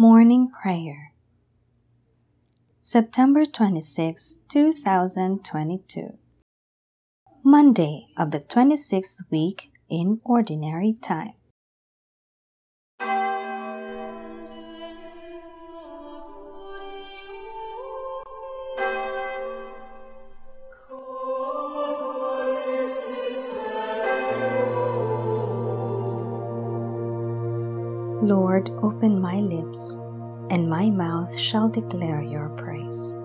Morning Prayer. September 26, 2022 Monday of the 26th week in Ordinary Time Lord, open my lips, and my mouth shall declare your praise.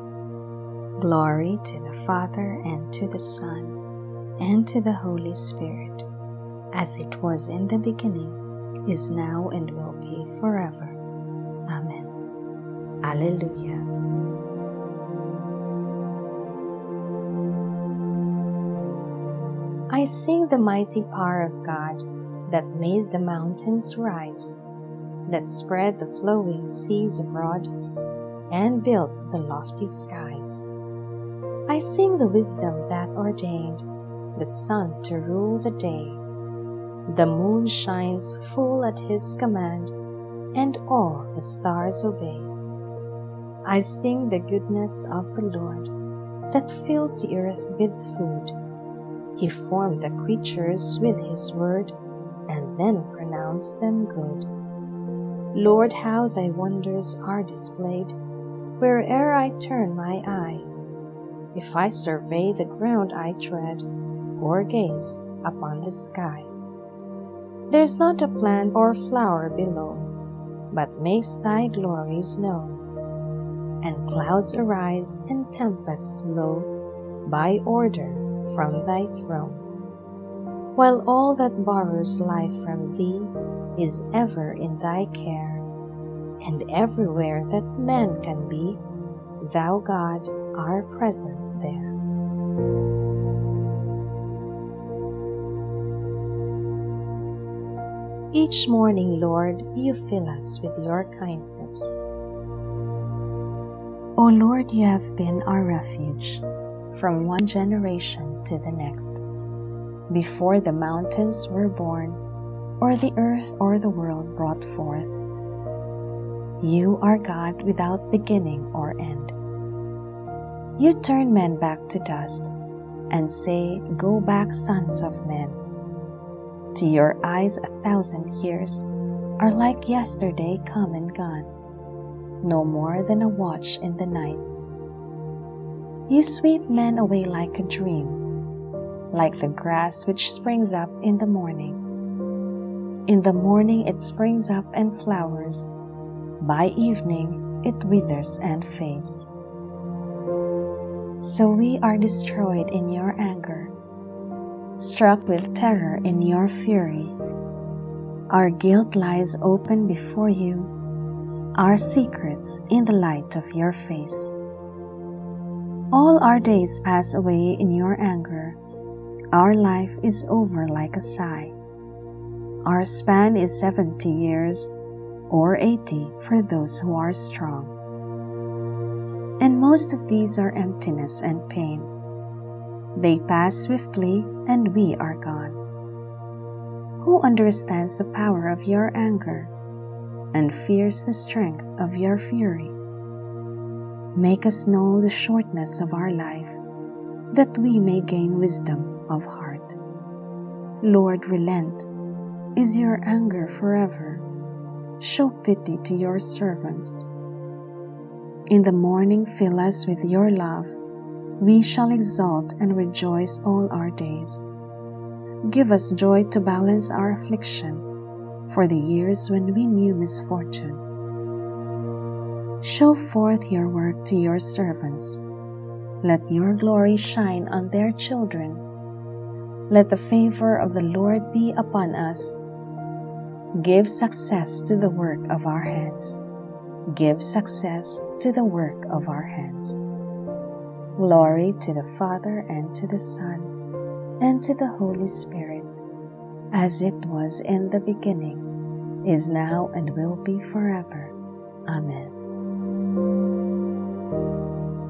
Glory to the Father, and to the Son, and to the Holy Spirit, as it was in the beginning, is now, and will be forever. Amen. Alleluia. I sing the mighty power of God that made the mountains rise that spread the flowing seas abroad and built the lofty skies. I sing the wisdom that ordained the sun to rule the day. The moon shines full at his command, and all the stars obey. I sing the goodness of the Lord that filled the earth with food. He formed the creatures with his word and then pronounced them good. Lord, how thy wonders are displayed, where'er I turn my eye. If I survey the ground I tread, or gaze upon the sky. There's not a plant or flower below, but makes thy glories known. And clouds arise and tempests blow by order from thy throne. While all that borrows life from thee is ever in thy care, and everywhere that man can be, thou God are present there. Each morning, Lord, you fill us with your kindness. O Lord, you have been our refuge from one generation to the next. Before the mountains were born, or the earth or the world brought forth. You are God without beginning or end. You turn men back to dust and say, Go back, sons of men. To your eyes, a thousand years are like yesterday come and gone, no more than a watch in the night. You sweep men away like a dream, like the grass which springs up in the morning in the morning it springs up and flowers. By evening it withers and fades. So we are destroyed in your anger, struck with terror in your fury. Our guilt lies open before you, our secrets in the light of your face. All our days pass away in your anger. Our life is over like a sigh. Our span is 70 years, or 80 for those who are strong. And most of these are emptiness and pain. They pass swiftly, and we are gone. Who understands the power of your anger and fears the strength of your fury? Make us know the shortness of our life, that we may gain wisdom of heart. Lord, relent is your anger forever? Show pity to your servants. In the morning, fill us with your love. We shall exult and rejoice all our days. Give us joy to balance our affliction for the years when we knew misfortune. Show forth your work to your servants. Let your glory shine on their children. Let the favor of the Lord be upon us Give success to the work of our hands. Give success to the work of our hands. Glory to the Father and to the Son and to the Holy Spirit, as it was in the beginning, is now, and will be forever. Amen.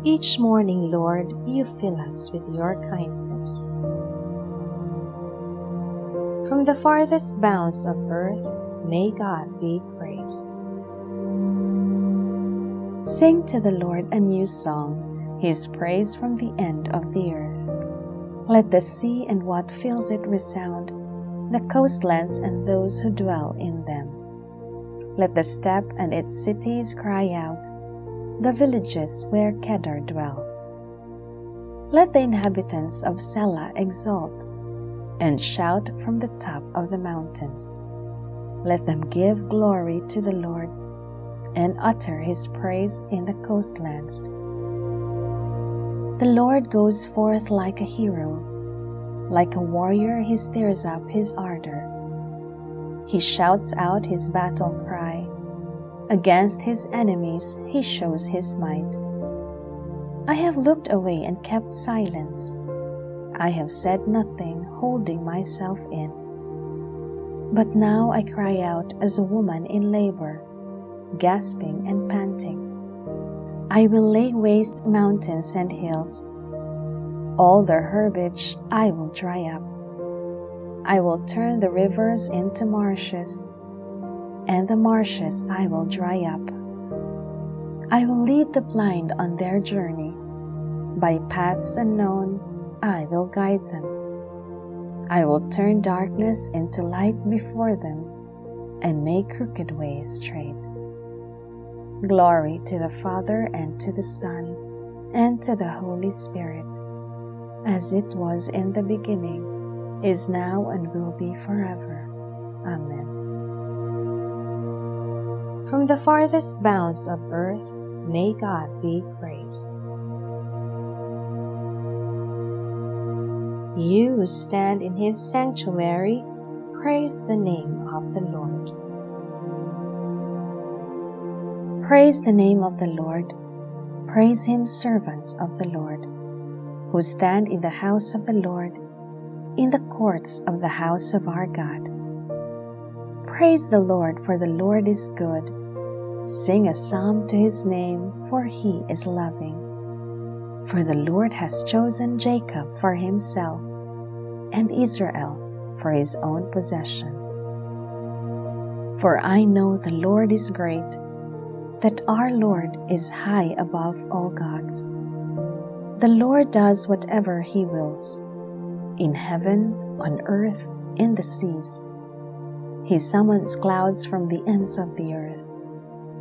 Each morning, Lord, you fill us with your kindness. From the farthest bounds of earth, may God be praised. Sing to the Lord a new song, his praise from the end of the earth. Let the sea and what fills it resound, the coastlands and those who dwell in them. Let the steppe and its cities cry out, the villages where Kedar dwells. Let the inhabitants of Sela exult and shout from the top of the mountains. Let them give glory to the Lord and utter his praise in the coastlands. The Lord goes forth like a hero. Like a warrior, he stirs up his ardor. He shouts out his battle cry. Against his enemies, he shows his might. I have looked away and kept silence. I have said nothing, holding myself in. But now I cry out as a woman in labor gasping and panting. I will lay waste mountains and hills. All their herbage I will dry up. I will turn the rivers into marshes, and the marshes I will dry up. I will lead the blind on their journey. By paths unknown, I will guide them. I will turn darkness into light before them and make crooked ways straight. Glory to the Father, and to the Son, and to the Holy Spirit, as it was in the beginning, is now, and will be forever. Amen. From the farthest bounds of earth, may God be praised. You who stand in his sanctuary, praise the name of the Lord. Praise the name of the Lord. Praise him, servants of the Lord, who stand in the house of the Lord, in the courts of the house of our God. Praise the Lord, for the Lord is good. Sing a psalm to his name, for he is loving. For the Lord has chosen Jacob for himself, and Israel for his own possession. For I know the Lord is great that our Lord is high above all gods. The Lord does whatever He wills, in heaven, on earth, in the seas. He summons clouds from the ends of the earth,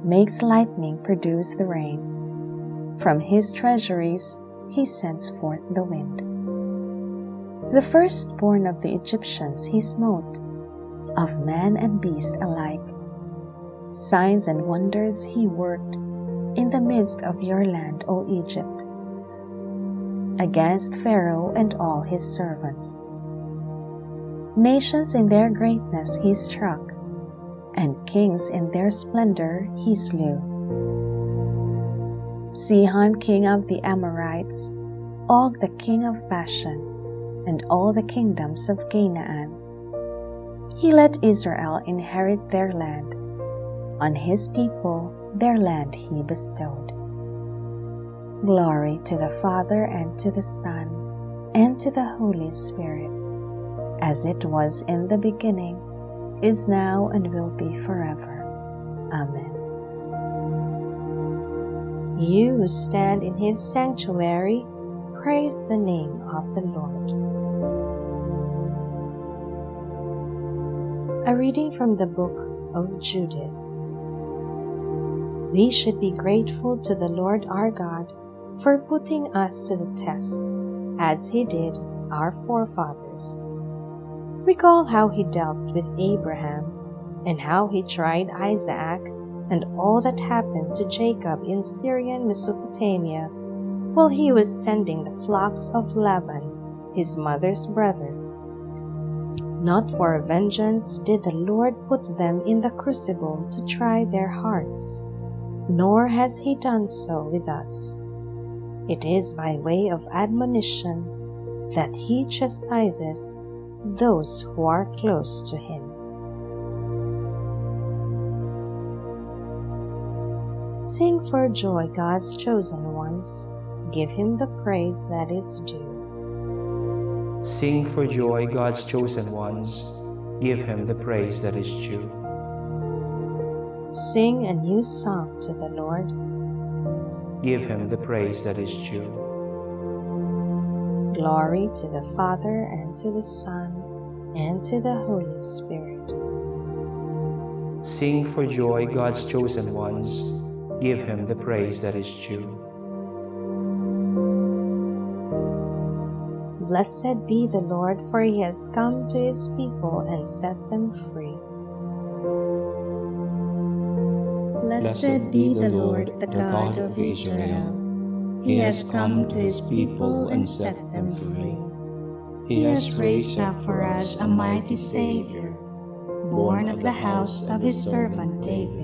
makes lightning produce the rain. From His treasuries, He sends forth the wind. The firstborn of the Egyptians He smote, of man and beast alike signs and wonders he worked in the midst of your land, O Egypt, against Pharaoh and all his servants. Nations in their greatness he struck, and kings in their splendor he slew. Sihon, king of the Amorites, Og, the king of Bashan, and all the kingdoms of Canaan. He let Israel inherit their land on his people their land he bestowed. Glory to the Father, and to the Son, and to the Holy Spirit, as it was in the beginning, is now, and will be forever. Amen. You who stand in his sanctuary, praise the name of the Lord. A reading from the book of Judith we should be grateful to the Lord our God for putting us to the test, as He did our forefathers. Recall how He dealt with Abraham and how He tried Isaac and all that happened to Jacob in Syrian Mesopotamia while he was tending the flocks of Laban, his mother's brother. Not for vengeance did the Lord put them in the crucible to try their hearts nor has he done so with us. It is by way of admonition that he chastises those who are close to him. Sing for joy, God's chosen ones. Give him the praise that is due. Sing for joy, God's chosen ones. Give him the praise that is due. Sing a new song to the Lord. Give him the praise that is due. Glory to the Father, and to the Son, and to the Holy Spirit. Sing for joy, God's chosen ones. Give him the praise that is due. Blessed be the Lord, for he has come to his people and set them free. Blessed be the Lord, the God of Israel. He has come to his people and set them free. He has raised up for us a mighty Savior, born of the house of his servant David.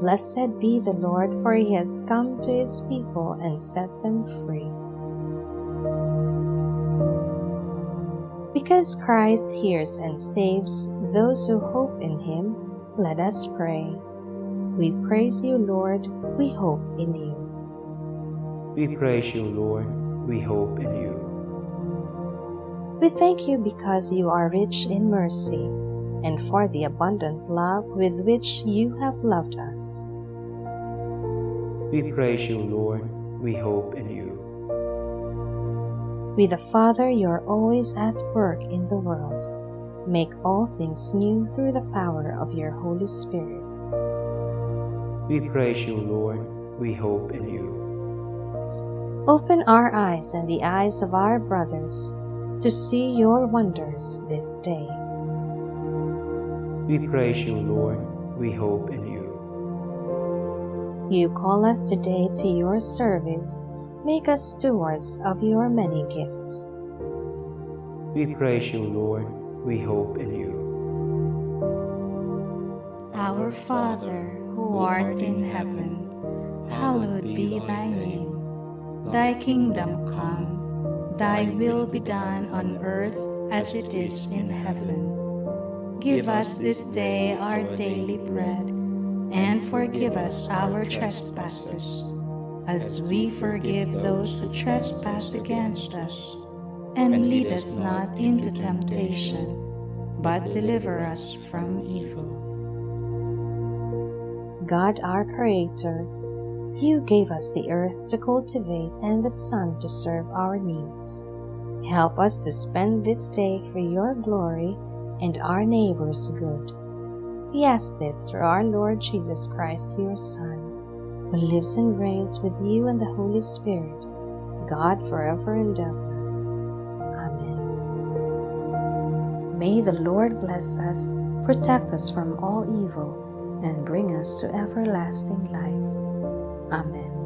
Blessed be the Lord, for he has come to his people and set them free. Because Christ hears and saves those who hope in him, let us pray. We praise you, Lord, we hope in you. We praise you, Lord, we hope in you. We thank you because you are rich in mercy and for the abundant love with which you have loved us. We praise you, Lord, we hope in you. With the Father, you are always at work in the world. Make all things new through the power of your Holy Spirit. We praise you, Lord. We hope in you. Open our eyes and the eyes of our brothers to see your wonders this day. We praise you, Lord. We hope in you. You call us today to your service Make us stewards of your many gifts. We praise you, Lord. We hope in you. Our Father, who art in heaven, hallowed be thy name. Thy kingdom come, thy will be done on earth as it is in heaven. Give us this day our daily bread, and forgive us our trespasses as we forgive those who trespass against us. And lead us not into temptation, but deliver us from evil. God, our Creator, you gave us the earth to cultivate and the sun to serve our needs. Help us to spend this day for your glory and our neighbor's good. We ask this through our Lord Jesus Christ, your Son who lives and reigns with you and the Holy Spirit, God forever and ever. Amen. May the Lord bless us, protect us from all evil, and bring us to everlasting life. Amen.